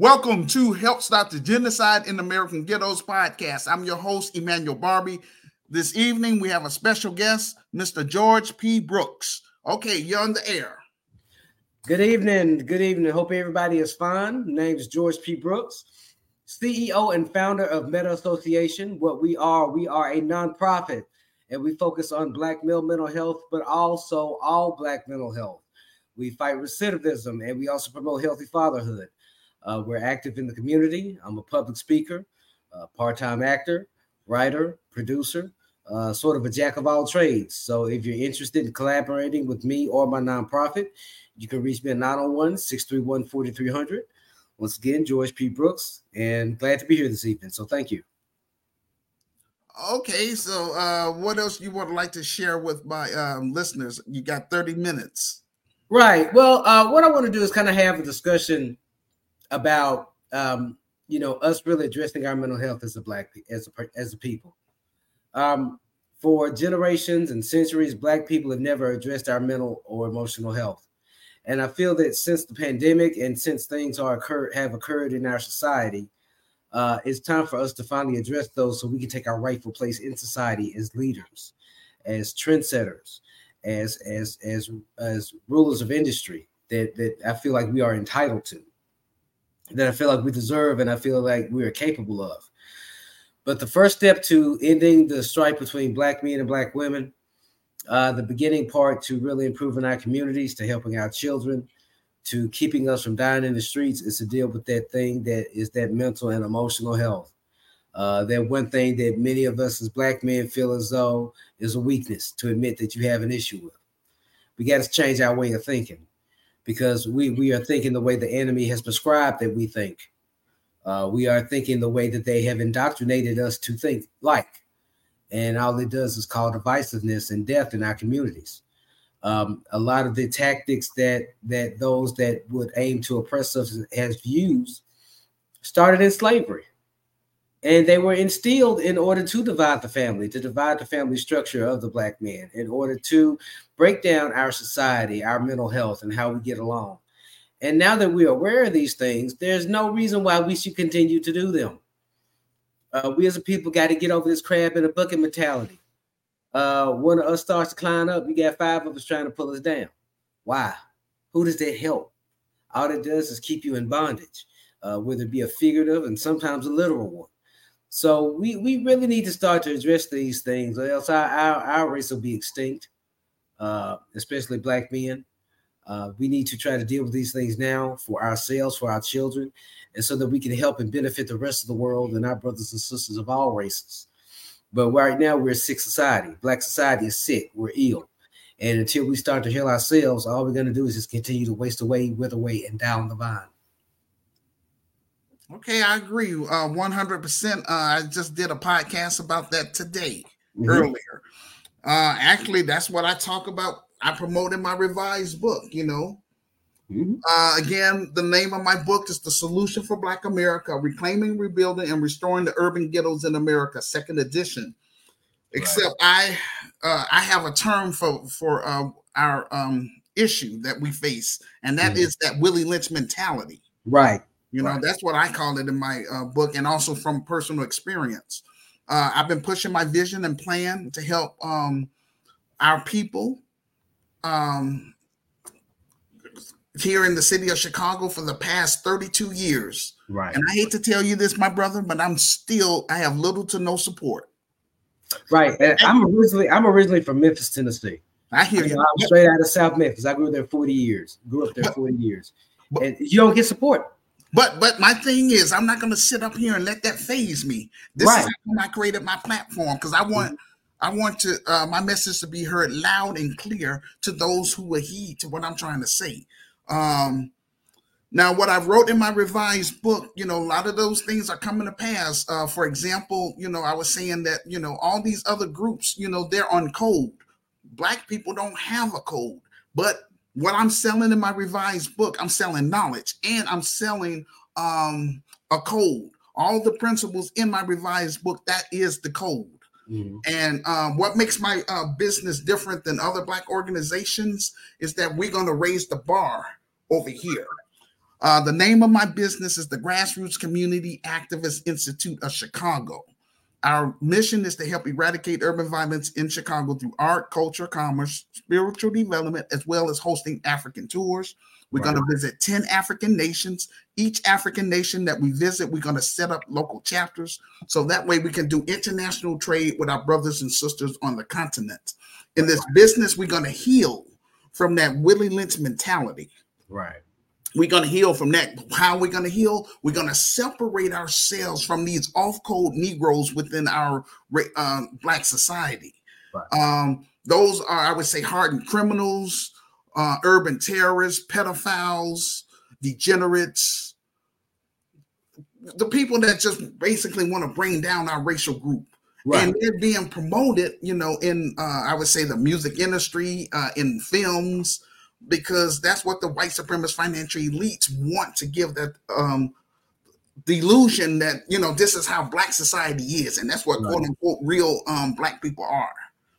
Welcome to Help Stop the Genocide in American Ghettos podcast. I'm your host, Emmanuel Barbee. This evening, we have a special guest, Mr. George P. Brooks. Okay, you're on the air. Good evening. Good evening. Hope everybody is fine. My name is George P. Brooks, CEO and founder of Metta Association. What we are, we are a nonprofit and we focus on Black male mental health, but also all Black mental health. We fight recidivism and we also promote healthy fatherhood. Uh, we're active in the community. I'm a public speaker, part time actor, writer, producer, uh, sort of a jack of all trades. So if you're interested in collaborating with me or my nonprofit, you can reach me at 901 631 4300. Once again, George P. Brooks, and glad to be here this evening. So thank you. Okay, so uh, what else you would like to share with my um, listeners? You got 30 minutes. Right. Well, uh, what I want to do is kind of have a discussion about um, you know us really addressing our mental health as a black as a as a people. Um, for generations and centuries, black people have never addressed our mental or emotional health, and I feel that since the pandemic and since things are occurred have occurred in our society, uh, it's time for us to finally address those so we can take our rightful place in society as leaders, as trendsetters, as as as as rulers of industry that that I feel like we are entitled to that I feel like we deserve and I feel like we are capable of. But the first step to ending the strife between black men and black women, uh, the beginning part to really improving our communities, to helping our children, to keeping us from dying in the streets is to deal with that thing that is that mental and emotional health. Uh, that one thing that many of us as black men feel as though is a weakness to admit that you have an issue with. We got to change our way of thinking because we we are thinking the way the enemy has prescribed that we think. Uh, we are thinking the way that they have indoctrinated us to think like, and all it does is cause divisiveness and death in our communities. Um, a lot of the tactics that that those that would aim to oppress us has used started in slavery and they were instilled in order to divide the family, to divide the family structure of the black man, in order to break down our society, our mental health, and how we get along. And now that we're aware of these things, there's no reason why we should continue to do them. Uh, we as a people got to get over this crab in a bucket mentality. Uh, one of us starts to climb up, you got five of us trying to pull us down. Why? Who does that help? All it does is keep you in bondage, uh, whether it be a figurative and sometimes a literal one. So we we really need to start to address these things, or else our our, our race will be extinct, uh, especially black men. Uh, we need to try to deal with these things now for ourselves, for our children, and so that we can help and benefit the rest of the world and our brothers and sisters of all races. But right now, we're a sick society. Black society is sick. We're ill. And until we start to heal ourselves, all we're going to do is just continue to waste away, wither away, and down the vine. Okay, I agree. Uh, 100%. Uh, I just did a podcast about that today, mm-hmm. earlier. Uh, actually, that's what I talk about. I promoted my revised book, you know. Mm-hmm. Uh, again, the name of my book is The Solution for Black America Reclaiming, Rebuilding, and Restoring the Urban Ghettos in America, second edition. Right. Except I uh, I have a term for, for uh, our um, issue that we face, and that mm-hmm. is that Willie Lynch mentality. Right. You know, right. that's what I call it in my uh, book, and also from personal experience. Uh, I've been pushing my vision and plan to help um, our people um, here in the city of Chicago for the past 32 years. Right. And I hate to tell you this, my brother, but I'm still I have little to no support. Right. And I'm originally I'm originally from Memphis, Tennessee. I hear you. I'm straight out of South Memphis. I grew there 40 years. Grew up there 40 years. And you don't get support. But but my thing is, I'm not going to sit up here and let that faze me. This right. is how I created my platform because I want. I want to uh, my message to be heard loud and clear to those who will heed to what I'm trying to say. Um, now, what I wrote in my revised book, you know, a lot of those things are coming to pass. Uh, for example, you know, I was saying that you know all these other groups, you know, they're on code. Black people don't have a code, but what I'm selling in my revised book, I'm selling knowledge and I'm selling um, a code. All the principles in my revised book, that is the code. Mm-hmm. And um, what makes my uh, business different than other Black organizations is that we're going to raise the bar over here. Uh, the name of my business is the Grassroots Community Activist Institute of Chicago. Our mission is to help eradicate urban violence in Chicago through art, culture, commerce, spiritual development, as well as hosting African tours. We're right. going to visit 10 African nations. Each African nation that we visit, we're going to set up local chapters. So that way we can do international trade with our brothers and sisters on the continent. In this business, we're going to heal from that Willie Lynch mentality. Right. We're going to heal from that. How are we going to heal? We're going to separate ourselves from these off-code Negroes within our uh, Black society. Right. Um, those are, I would say, hardened criminals, uh, urban terrorists, pedophiles, degenerates, the people that just basically want to bring down our racial group. Right. And they're being promoted, you know, in uh, I would say the music industry, uh, in films, because that's what the white supremacist financial elites want to give that um, delusion that you know this is how black society is, and that's what right. quote unquote real um, black people are,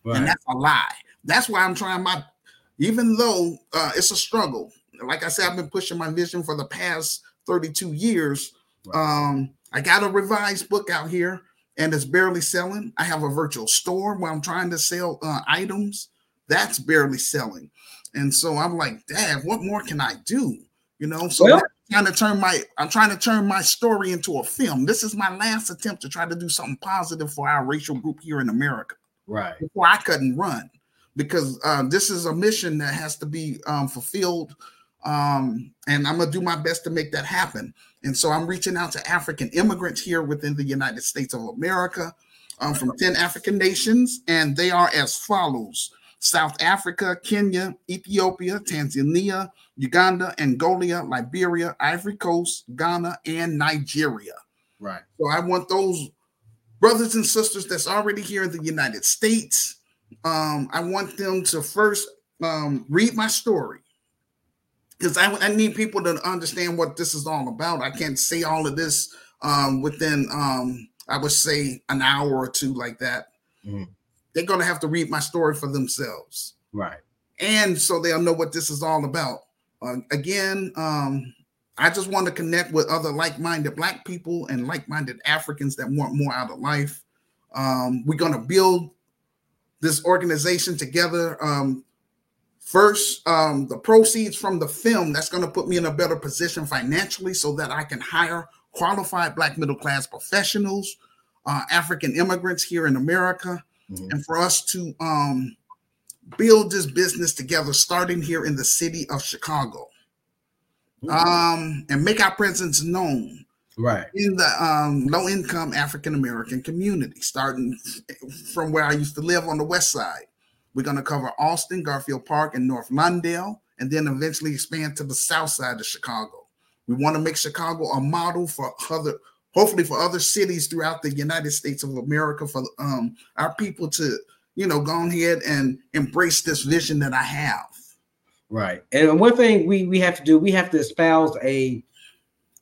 right. and that's a lie. That's why I'm trying my even though uh, it's a struggle. Like I said, I've been pushing my vision for the past 32 years. Um, I got a revised book out here and it's barely selling. I have a virtual store where I'm trying to sell uh, items. That's barely selling. And so I'm like, Dad, what more can I do? You know, so well, I'm trying to turn my I'm trying to turn my story into a film. This is my last attempt to try to do something positive for our racial group here in America. Right. Before I couldn't run because um, this is a mission that has to be um, fulfilled. Um, and I'm gonna do my best to make that happen. And so I'm reaching out to African immigrants here within the United States of America um, from 10 African nations, and they are as follows South Africa, Kenya, Ethiopia, Tanzania, Uganda, Angola, Liberia, Ivory Coast, Ghana, and Nigeria. Right. So I want those brothers and sisters that's already here in the United States um, I want them to first um, read my story because I, I, need people to understand what this is all about. I can't say all of this um, within, um, I would say, an hour or two like that. Mm. They're going to have to read my story for themselves. Right. And so they'll know what this is all about. Uh, again, um, I just want to connect with other like minded Black people and like minded Africans that want more out of life. Um, we're going to build this organization together. Um, first, um, the proceeds from the film that's going to put me in a better position financially so that I can hire qualified Black middle class professionals, uh, African immigrants here in America, mm-hmm. and for us to um, build this business together, starting here in the city of Chicago. Um, and make our presence known right in the um, low income African American community, starting from where I used to live on the west side. We're going to cover Austin, Garfield Park, and North Lawndale, and then eventually expand to the south side of Chicago. We want to make Chicago a model for other, hopefully for other cities throughout the United States of America, for um, our people to, you know, go ahead and embrace this vision that I have. Right. And one thing we we have to do, we have to espouse a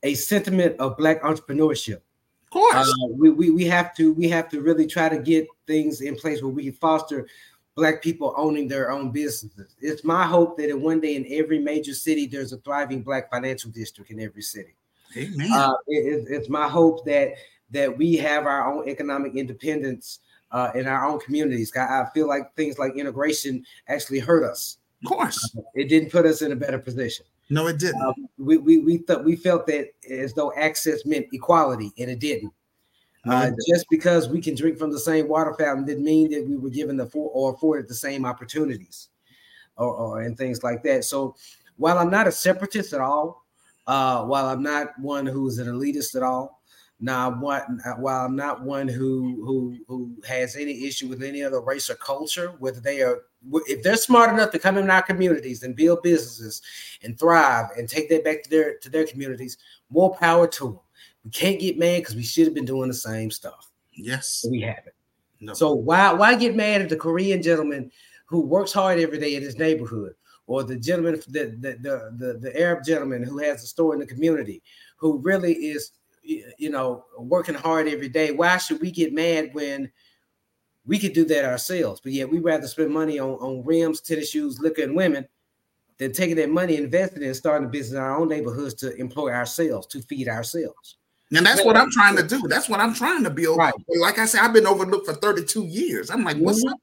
a sentiment of black entrepreneurship. Of course, uh, we, we we have to we have to really try to get things in place where we can foster black people owning their own businesses. It's my hope that in one day in every major city there's a thriving black financial district in every city. Amen. Uh, it, it's my hope that that we have our own economic independence uh, in our own communities. I, I feel like things like integration actually hurt us. Of course, uh, it didn't put us in a better position. No, it didn't. Um, we we we thought we felt that as though access meant equality, and it didn't. No, uh, just because we can drink from the same water fountain didn't mean that we were given the for, or afforded the same opportunities, or, or, and things like that. So, while I'm not a separatist at all, uh, while I'm not one who's an elitist at all, now what? While I'm not one who who who has any issue with any other race or culture, whether they are if they're smart enough to come in our communities and build businesses and thrive and take that back to their to their communities, more power to them. We can't get mad because we should have been doing the same stuff. Yes, we haven't. No. So why why get mad at the Korean gentleman who works hard every day in his neighborhood, or the gentleman the the the, the, the Arab gentleman who has a store in the community, who really is you know working hard every day? Why should we get mad when we could do that ourselves. But yet we rather spend money on, on rims, tennis shoes, liquor, and women than taking that money, investing and starting a business in our own neighborhoods to employ ourselves, to feed ourselves. And that's what I'm trying to do. That's what I'm trying to build. Right. Like I said, I've been overlooked for 32 years. I'm like, what's mm-hmm. up?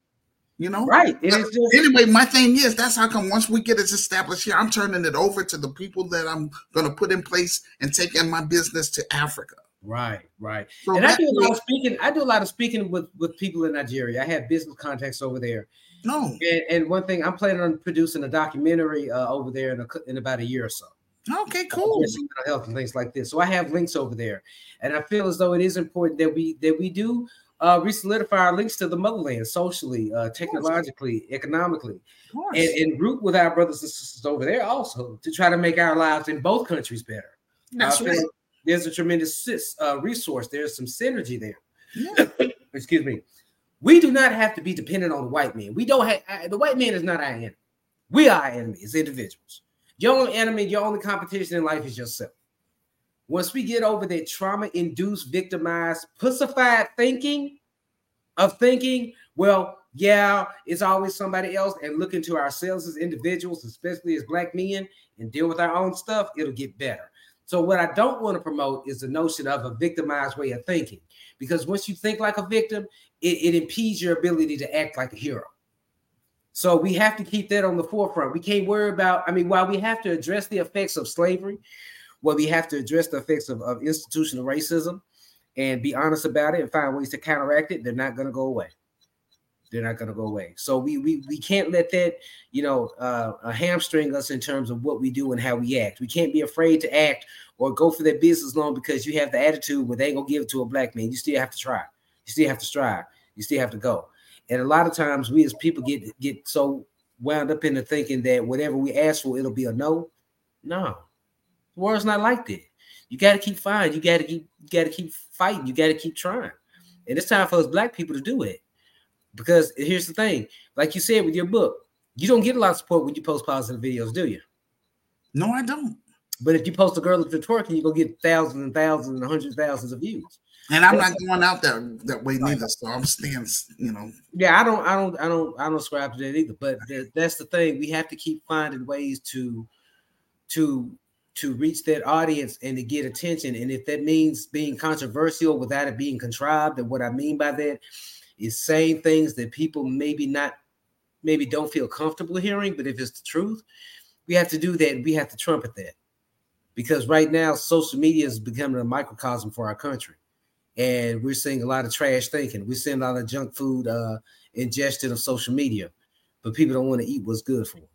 You know, right? Just- anyway, my thing is that's how come once we get it established here, I'm turning it over to the people that I'm going to put in place and taking my business to Africa. Right, right. So and I do a lot of speaking. I do a lot of speaking with with people in Nigeria. I have business contacts over there. No. And, and one thing, I'm planning on producing a documentary uh, over there in, a, in about a year or so. Okay, cool. Health and things like this. So I have links over there, and I feel as though it is important that we that we do uh, re-solidify our links to the motherland socially, uh, technologically, economically, and, and root with our brothers and sisters over there also to try to make our lives in both countries better. That's right. There's a tremendous uh, resource. There's some synergy there. Yeah. Excuse me. We do not have to be dependent on the white man. We don't have uh, the white man is not our enemy. We are our enemy as individuals. Your only enemy, your only competition in life is yourself. Once we get over that trauma-induced, victimized, pussified thinking of thinking, well, yeah, it's always somebody else, and look into ourselves as individuals, especially as black men, and deal with our own stuff, it'll get better. So, what I don't want to promote is the notion of a victimized way of thinking, because once you think like a victim, it, it impedes your ability to act like a hero. So we have to keep that on the forefront. We can't worry about, I mean, while we have to address the effects of slavery, while we have to address the effects of, of institutional racism and be honest about it and find ways to counteract it, they're not going to go away. They're not going to go away. So we we we can't let that you know uh, hamstring us in terms of what we do and how we act. We can't be afraid to act or go for that business loan because you have the attitude where they ain't gonna give it to a black man. You still have to try. You still have to strive. You still have to go. And a lot of times we as people get get so wound up into thinking that whatever we ask for, it'll be a no. No, the world's not like that. You got to keep fighting. You got to keep. You got to keep fighting. You got to keep trying. And it's time for us black people to do it. Because here's the thing, like you said with your book, you don't get a lot of support when you post positive videos, do you? No, I don't. But if you post a girl that's twerking, you go get thousands and thousands and hundreds of thousands of views. And I'm not going out that that way neither. So I'm staying, you know. Yeah, I don't, I don't, I don't, I don't subscribe to that either. But that's the thing. We have to keep finding ways to, to, to reach that audience and to get attention. And if that means being controversial without it being contrived, and what I mean by that is saying things that people maybe not, maybe don't feel comfortable hearing. But if it's the truth, we have to do that. we have to trumpet that because right now social media is becoming a microcosm for our country and we're seeing a lot of trash thinking. We're seeing a lot of junk food uh, ingestion of social media, but people don't want to eat what's good for them.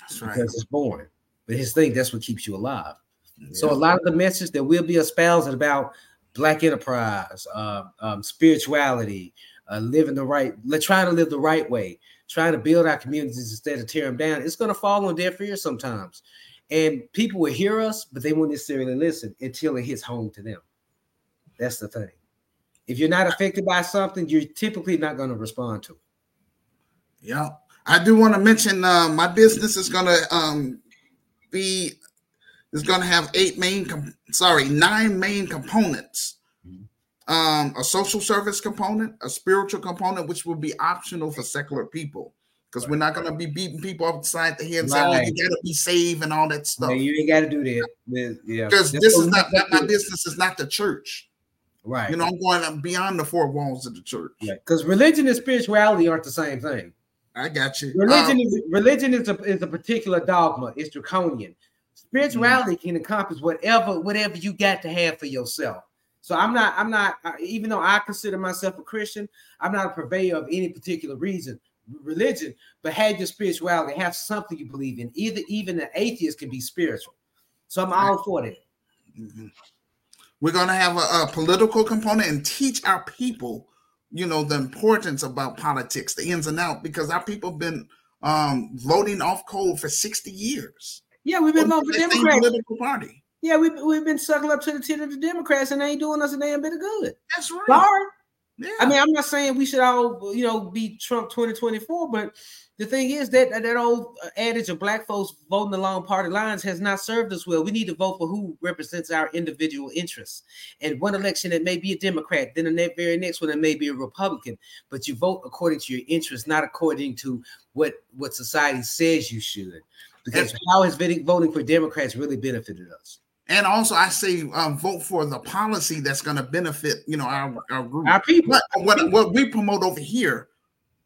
That's right. Because it's boring. But his thing, that's what keeps you alive. Yeah. So a lot of the message that we'll be espousing about black enterprise, uh, um, spirituality, uh, living the right, trying to live the right way, trying to build our communities instead of tear them down. It's going to fall on deaf ears sometimes, and people will hear us, but they won't necessarily listen until it hits home to them. That's the thing. If you're not affected by something, you're typically not going to respond to it. Yeah. I do want to mention uh, my business is going to um, be is going to have eight main com- sorry nine main components mm-hmm. um, a social service component a spiritual component which will be optional for secular people because we're not going to be beating people upside the head and saying, "Oh, you got to be saved" and all that stuff. Yeah, you ain't got to do that. Yeah, because this is not, not my business. Is not the church. Right. You know, I'm going beyond the four walls of the church. Because religion and spirituality aren't the same thing. I got you. Religion um, is religion is a is a particular dogma. It's draconian. Spirituality mm-hmm. can encompass whatever whatever you got to have for yourself. So I'm not I'm not even though I consider myself a Christian, I'm not a purveyor of any particular reason religion, but have your spirituality, have something you believe in. Either even an atheist can be spiritual. So I'm all for that. Mm-hmm. We're going to have a, a, political component and teach our people, you know, the importance about politics, the ins and outs, because our people have been um, voting off code for 60 years. Yeah, we've been voting for Democrats. Political party. Yeah, we've, we've been sucking up to the tit of the Democrats and they ain't doing us a damn bit of good. That's right. Sorry. Yeah. I mean, I'm not saying we should all, you know, be Trump 2024, but the thing is that that old adage of black folks voting along party lines has not served us well. We need to vote for who represents our individual interests. And one election it may be a Democrat, then the very next one it may be a Republican. But you vote according to your interests, not according to what what society says you should. Because how has voting for Democrats really benefited us? And also, I say um, vote for the policy that's going to benefit, you know, our, our group. Our people. But what, what we promote over here,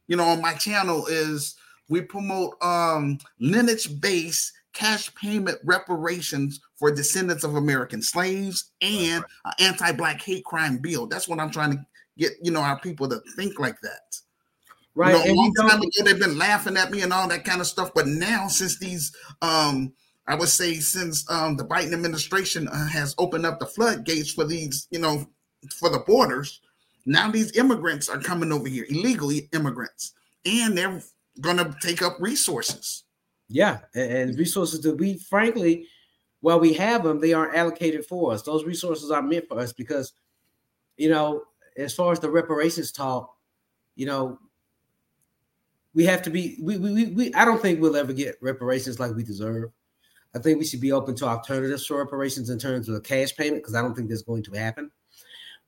you know, on my channel is we promote um, lineage-based cash payment reparations for descendants of American slaves and an anti-black hate crime bill. That's what I'm trying to get, you know, our people to think like that. Right. You know, a long time ago, they've been laughing at me and all that kind of stuff. But now, since these um, I would say since um, the Biden administration uh, has opened up the floodgates for these, you know, for the borders, now these immigrants are coming over here, illegally immigrants, and they're going to take up resources. Yeah, and resources that we, frankly, while we have them, they aren't allocated for us. Those resources are meant for us because, you know, as far as the reparations talk, you know, we have to be. We we we. I don't think we'll ever get reparations like we deserve. I think we should be open to alternatives for reparations in terms of a cash payment because I don't think that's going to happen.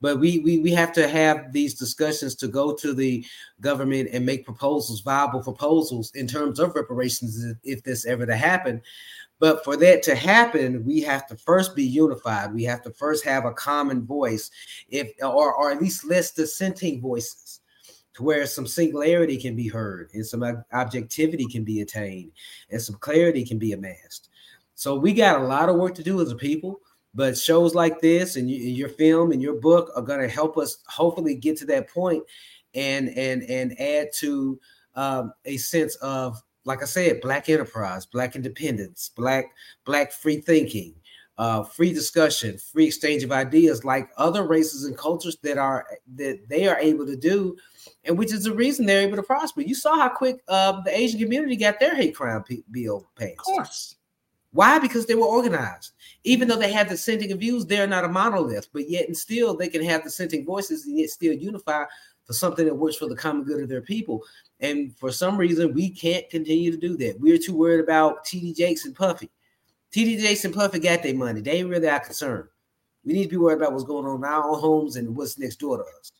But we, we we have to have these discussions to go to the government and make proposals, viable proposals in terms of reparations if this ever to happen. But for that to happen, we have to first be unified. We have to first have a common voice, if or, or at least less dissenting voices, to where some singularity can be heard and some objectivity can be attained and some clarity can be amassed. So we got a lot of work to do as a people, but shows like this and, you, and your film and your book are going to help us hopefully get to that point and and and add to um, a sense of like I said, black enterprise, black independence, black black free thinking, uh, free discussion, free exchange of ideas, like other races and cultures that are that they are able to do, and which is the reason they're able to prosper. You saw how quick uh, the Asian community got their hate crime bill passed. Of course. Why? Because they were organized. Even though they have dissenting views, they're not a monolith, but yet and still they can have dissenting voices and yet still unify for something that works for the common good of their people. And for some reason, we can't continue to do that. We're too worried about TD Jakes and Puffy. TD Jakes and Puffy got their money. They ain't really our concern. We need to be worried about what's going on in our own homes and what's next door to us.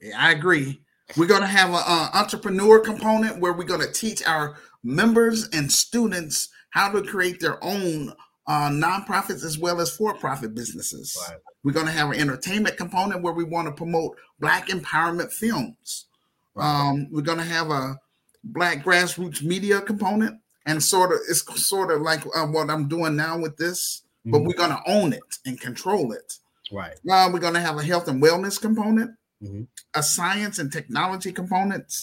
Yeah, I agree. We're going to have an entrepreneur component where we're going to teach our members and students how to create their own uh, nonprofits as well as for-profit businesses. Right. We're going to have an entertainment component where we want to promote Black empowerment films. Right. Um, we're going to have a Black grassroots media component, and sort of it's sort of like uh, what I'm doing now with this, mm-hmm. but we're going to own it and control it. Right. Uh, we're going to have a health and wellness component, mm-hmm. a science and technology component,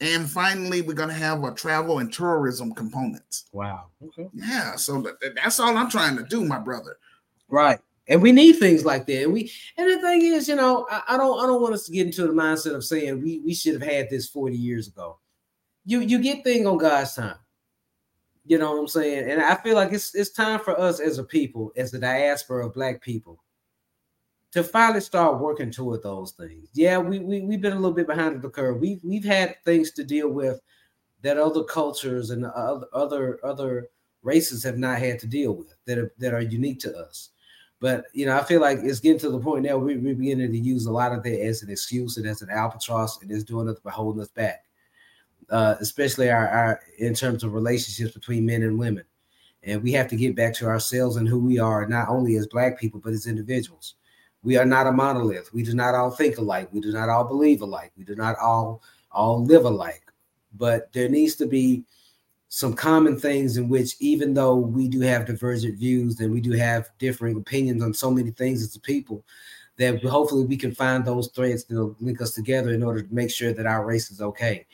and finally, we're going to have a travel and tourism component. Wow. Okay. Yeah. So that's all I'm trying to do, my brother. Right. And we need things like that. And we and the thing is, you know, I, I don't I don't want us to get into the mindset of saying we, we should have had this 40 years ago. You you get things on God's time. You know what I'm saying? And I feel like it's it's time for us as a people, as the diaspora of black people, to finally start working toward those things. Yeah, we, we we've been a little bit behind the curve. We've we've had things to deal with that other cultures and other other other races have not had to deal with that are that are unique to us. But you know, I feel like it's getting to the point now we, we're beginning to use a lot of that as an excuse and as an albatross, and it's doing nothing but holding us back. Uh, especially our, our in terms of relationships between men and women. And we have to get back to ourselves and who we are, not only as black people, but as individuals. We are not a monolith. We do not all think alike. We do not all believe alike. We do not all all live alike. But there needs to be some common things in which, even though we do have divergent views and we do have differing opinions on so many things as a people, that hopefully we can find those threads that link us together in order to make sure that our race is okay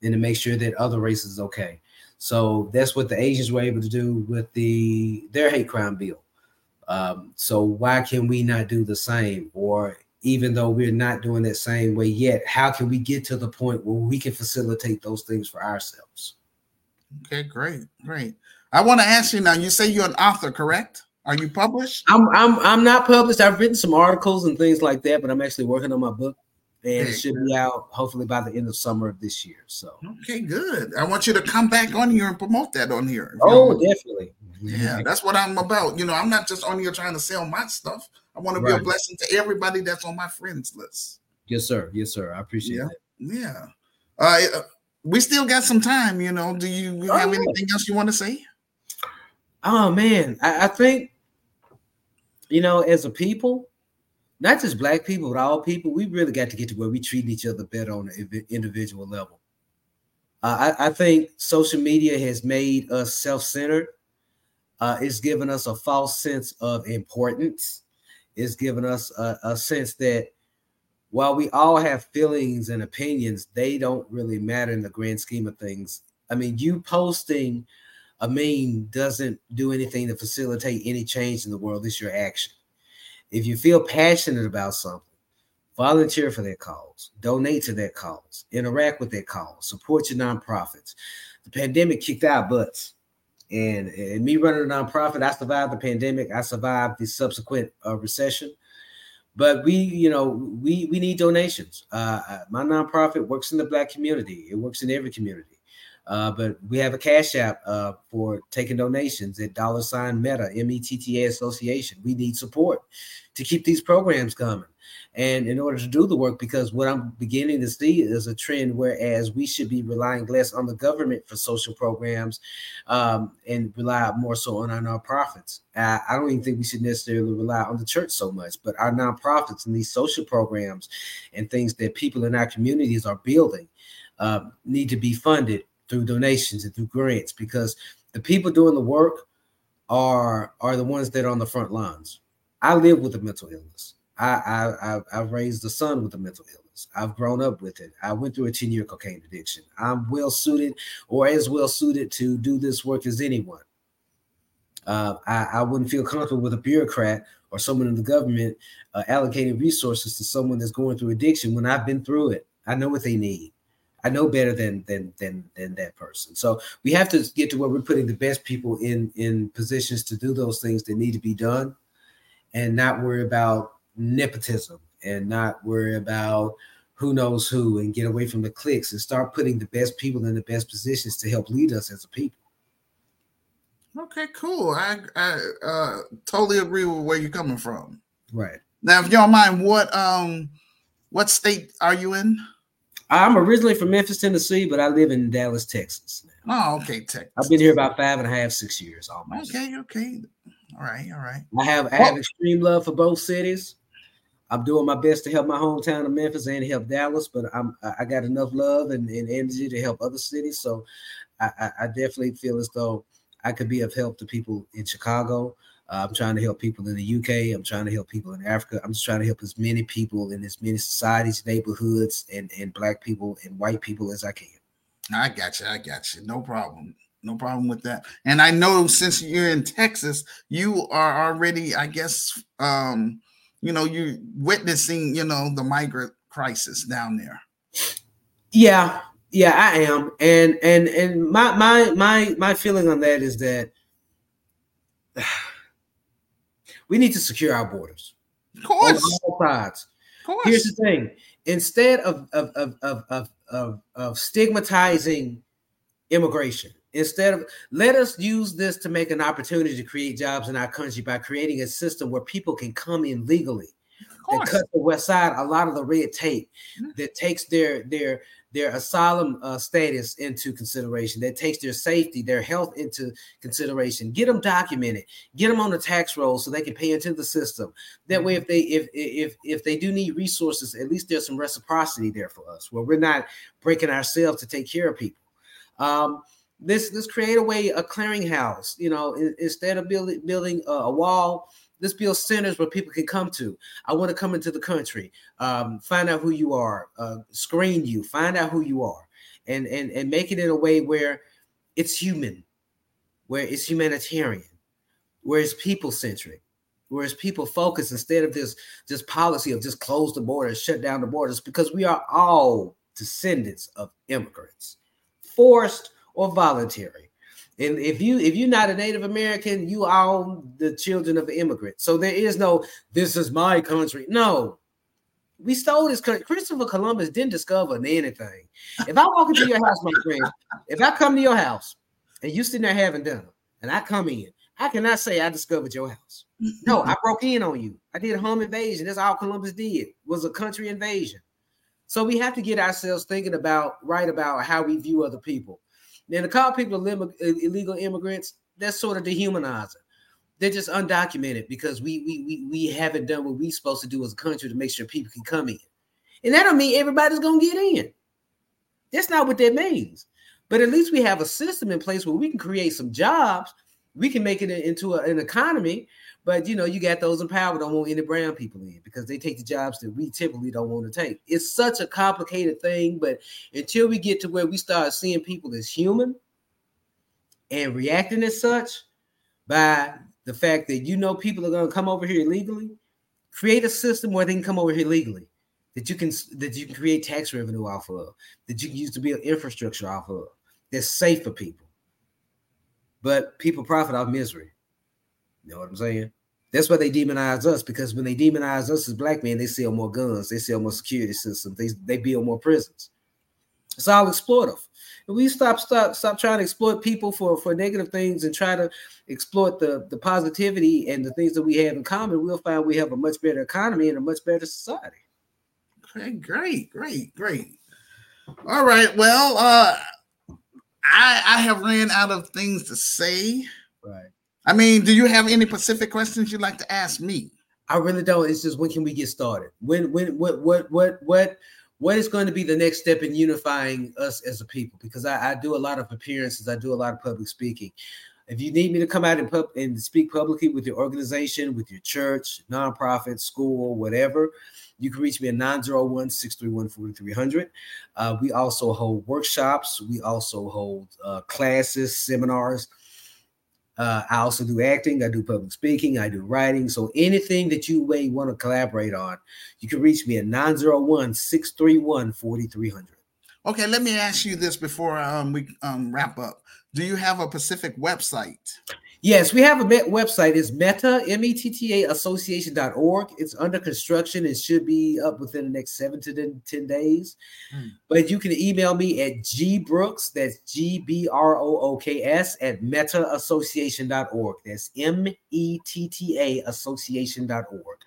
and to make sure that other races is okay. So that's what the Asians were able to do with the their hate crime bill. Um, so why can we not do the same? Or even though we're not doing that same way yet, how can we get to the point where we can facilitate those things for ourselves? Okay, great, great. I want to ask you now. You say you're an author, correct? Are you published? I'm I'm I'm not published. I've written some articles and things like that, but I'm actually working on my book and it should be out hopefully by the end of summer of this year. So okay, good. I want you to come back on here and promote that on here. Oh, definitely. Yeah, that's what I'm about. You know, I'm not just on here trying to sell my stuff. I want to right. be a blessing to everybody that's on my friends list. Yes, sir. Yes, sir. I appreciate yeah. it. Yeah. Uh, we still got some time. You know, do you oh, have anything else you want to say? Oh man, I, I think you know, as a people, not just black people, but all people, we really got to get to where we treat each other better on an individual level. Uh, I, I, think social media has made us self-centered. Uh, it's given us a false sense of importance. It's given us a, a sense that while we all have feelings and opinions, they don't really matter in the grand scheme of things. I mean, you posting a meme doesn't do anything to facilitate any change in the world. It's your action. If you feel passionate about something, volunteer for that cause, donate to that cause, interact with that cause, support your nonprofits. The pandemic kicked our butts. And, and me running a nonprofit, I survived the pandemic. I survived the subsequent uh, recession. But we, you know, we we need donations. Uh, my nonprofit works in the black community. It works in every community. Uh, but we have a cash app uh, for taking donations at dollar sign metta m-e-t-t-a association. We need support to keep these programs coming. And in order to do the work because what i'm beginning to see is a trend whereas we should be relying less on the government for social programs um, and rely more so on our nonprofits. I, I don't even think we should necessarily rely on the church so much but our nonprofits and these social programs and things that people in our communities are building uh, need to be funded through donations and through grants because the people doing the work are are the ones that are on the front lines. I live with a mental illness. I I I've raised a son with a mental illness. I've grown up with it. I went through a 10 year cocaine addiction. I'm well suited or as well suited to do this work as anyone. Uh, I, I wouldn't feel comfortable with a bureaucrat or someone in the government uh, allocating resources to someone that's going through addiction when I've been through it. I know what they need. I know better than than than than that person. So we have to get to where we're putting the best people in in positions to do those things that need to be done, and not worry about nepotism and not worry about who knows who and get away from the cliques and start putting the best people in the best positions to help lead us as a people. Okay, cool. I I uh, totally agree with where you're coming from. Right now, if you don't mind, what um what state are you in? I'm originally from Memphis, Tennessee, but I live in Dallas, Texas. Now. Oh, okay, Texas. I've been here about five and a half, six years almost. Okay, okay, all right, all right. I have I have extreme love for both cities. I'm doing my best to help my hometown of Memphis and help Dallas, but I'm I got enough love and, and energy to help other cities. So I, I, I definitely feel as though I could be of help to people in Chicago. Uh, I'm trying to help people in the UK. I'm trying to help people in Africa. I'm just trying to help as many people in as many societies, neighborhoods, and, and black people and white people as I can. I got you. I got you. No problem. No problem with that. And I know since you're in Texas, you are already, I guess, um, you know, you're witnessing, you know, the migrant crisis down there. Yeah, yeah, I am. And and and my my my my feeling on that is that we need to secure our borders. Of course. On all sides. Of course. Here's the thing. Instead of of, of, of, of, of, of stigmatizing immigration, instead of let us use this to make an opportunity to create jobs in our country by creating a system where people can come in legally and cut the west side a lot of the red tape mm-hmm. that takes their their their asylum uh, status into consideration, that takes their safety, their health into consideration. Get them documented, get them on the tax roll so they can pay into the system. That way, if they if if if they do need resources, at least there's some reciprocity there for us, where we're not breaking ourselves to take care of people. Um, this this create a way a clearinghouse. You know, instead of building building a wall let's build centers where people can come to. I want to come into the country, um, find out who you are, uh, screen you, find out who you are, and and and make it in a way where it's human, where it's humanitarian, where it's people centric, where it's people focused instead of this this policy of just close the borders, shut down the borders, because we are all descendants of immigrants, forced or voluntary. And if you if you're not a Native American, you are the children of immigrants. So there is no this is my country. No, we stole this country. Christopher Columbus didn't discover anything. If I walk into your house, my friend, if I come to your house and you sitting there having dinner, and I come in, I cannot say I discovered your house. No, I broke in on you. I did a home invasion. That's all Columbus did was a country invasion. So we have to get ourselves thinking about right about how we view other people. Now to call people illegal immigrants, that's sort of dehumanizing. They're just undocumented because we we we we haven't done what we're supposed to do as a country to make sure people can come in. And that don't mean everybody's gonna get in. That's not what that means. But at least we have a system in place where we can create some jobs. We can make it into a, an economy. But you know, you got those in power don't want any brown people in because they take the jobs that we typically don't want to take. It's such a complicated thing, but until we get to where we start seeing people as human and reacting as such by the fact that you know people are going to come over here illegally, create a system where they can come over here legally that you can that you can create tax revenue off of, that you can use to build infrastructure off of, that's safe for people. But people profit off misery. You know what I'm saying? That's why they demonize us because when they demonize us as black men, they sell more guns, they sell more security systems, they, they build more prisons. It's all exploitive. If we stop stop stop trying to exploit people for for negative things and try to exploit the the positivity and the things that we have in common, we'll find we have a much better economy and a much better society. Okay, great, great, great. All right. Well, uh I I have ran out of things to say. Right. I mean, do you have any specific questions you'd like to ask me? I really don't. It's just when can we get started? When when what what what what what is going to be the next step in unifying us as a people? Because I, I do a lot of appearances, I do a lot of public speaking. If you need me to come out and, pub, and speak publicly with your organization, with your church, nonprofit, school, whatever, you can reach me at 901 631 4300. Uh, we also hold workshops, we also hold uh, classes, seminars. Uh, I also do acting, I do public speaking, I do writing. So anything that you may want to collaborate on, you can reach me at 901 631 4300. Okay, let me ask you this before um, we um, wrap up. Do you have a Pacific website? Yes, we have a website. It's metta, M-E-T-T-A association.org. It's under construction. It should be up within the next seven to 10 days. Hmm. But you can email me at G Brooks, that's G-B-R-O-O-K-S at mettaassociation.org. That's M-E-T-T-A association.org.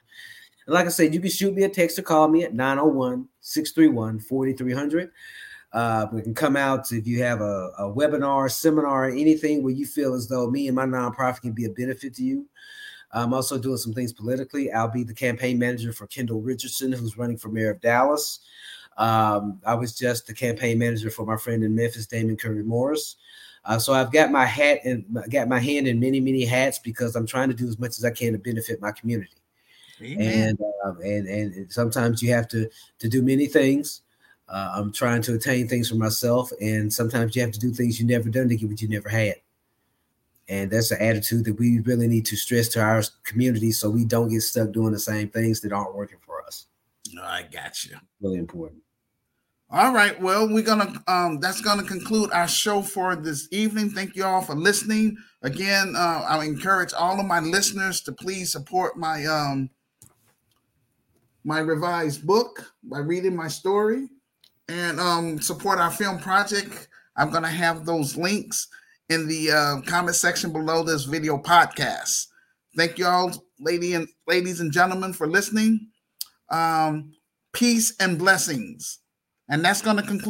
And like I said, you can shoot me a text or call me at 901 631 4300. Uh, we can come out if you have a, a webinar, seminar, anything where you feel as though me and my nonprofit can be a benefit to you. I'm also doing some things politically. I'll be the campaign manager for Kendall Richardson, who's running for mayor of Dallas. Um, I was just the campaign manager for my friend in Memphis, Damon Curry Morris. Uh, so I've got my hat and got my hand in many, many hats because I'm trying to do as much as I can to benefit my community. Amen. And, uh, and and sometimes you have to to do many things. Uh, I'm trying to attain things for myself, and sometimes you have to do things you never done to get what you never had. And that's an attitude that we really need to stress to our community so we don't get stuck doing the same things that aren't working for us. I got you. Really important. All right. Well, we're gonna um that's gonna conclude our show for this evening. Thank you all for listening. Again, uh, I encourage all of my listeners to please support my um my revised book by reading my story and um, support our film project, I'm going to have those links in the uh, comment section below this video podcast. Thank you all, lady and ladies and gentlemen, for listening. Um, peace and blessings. And that's going to conclude.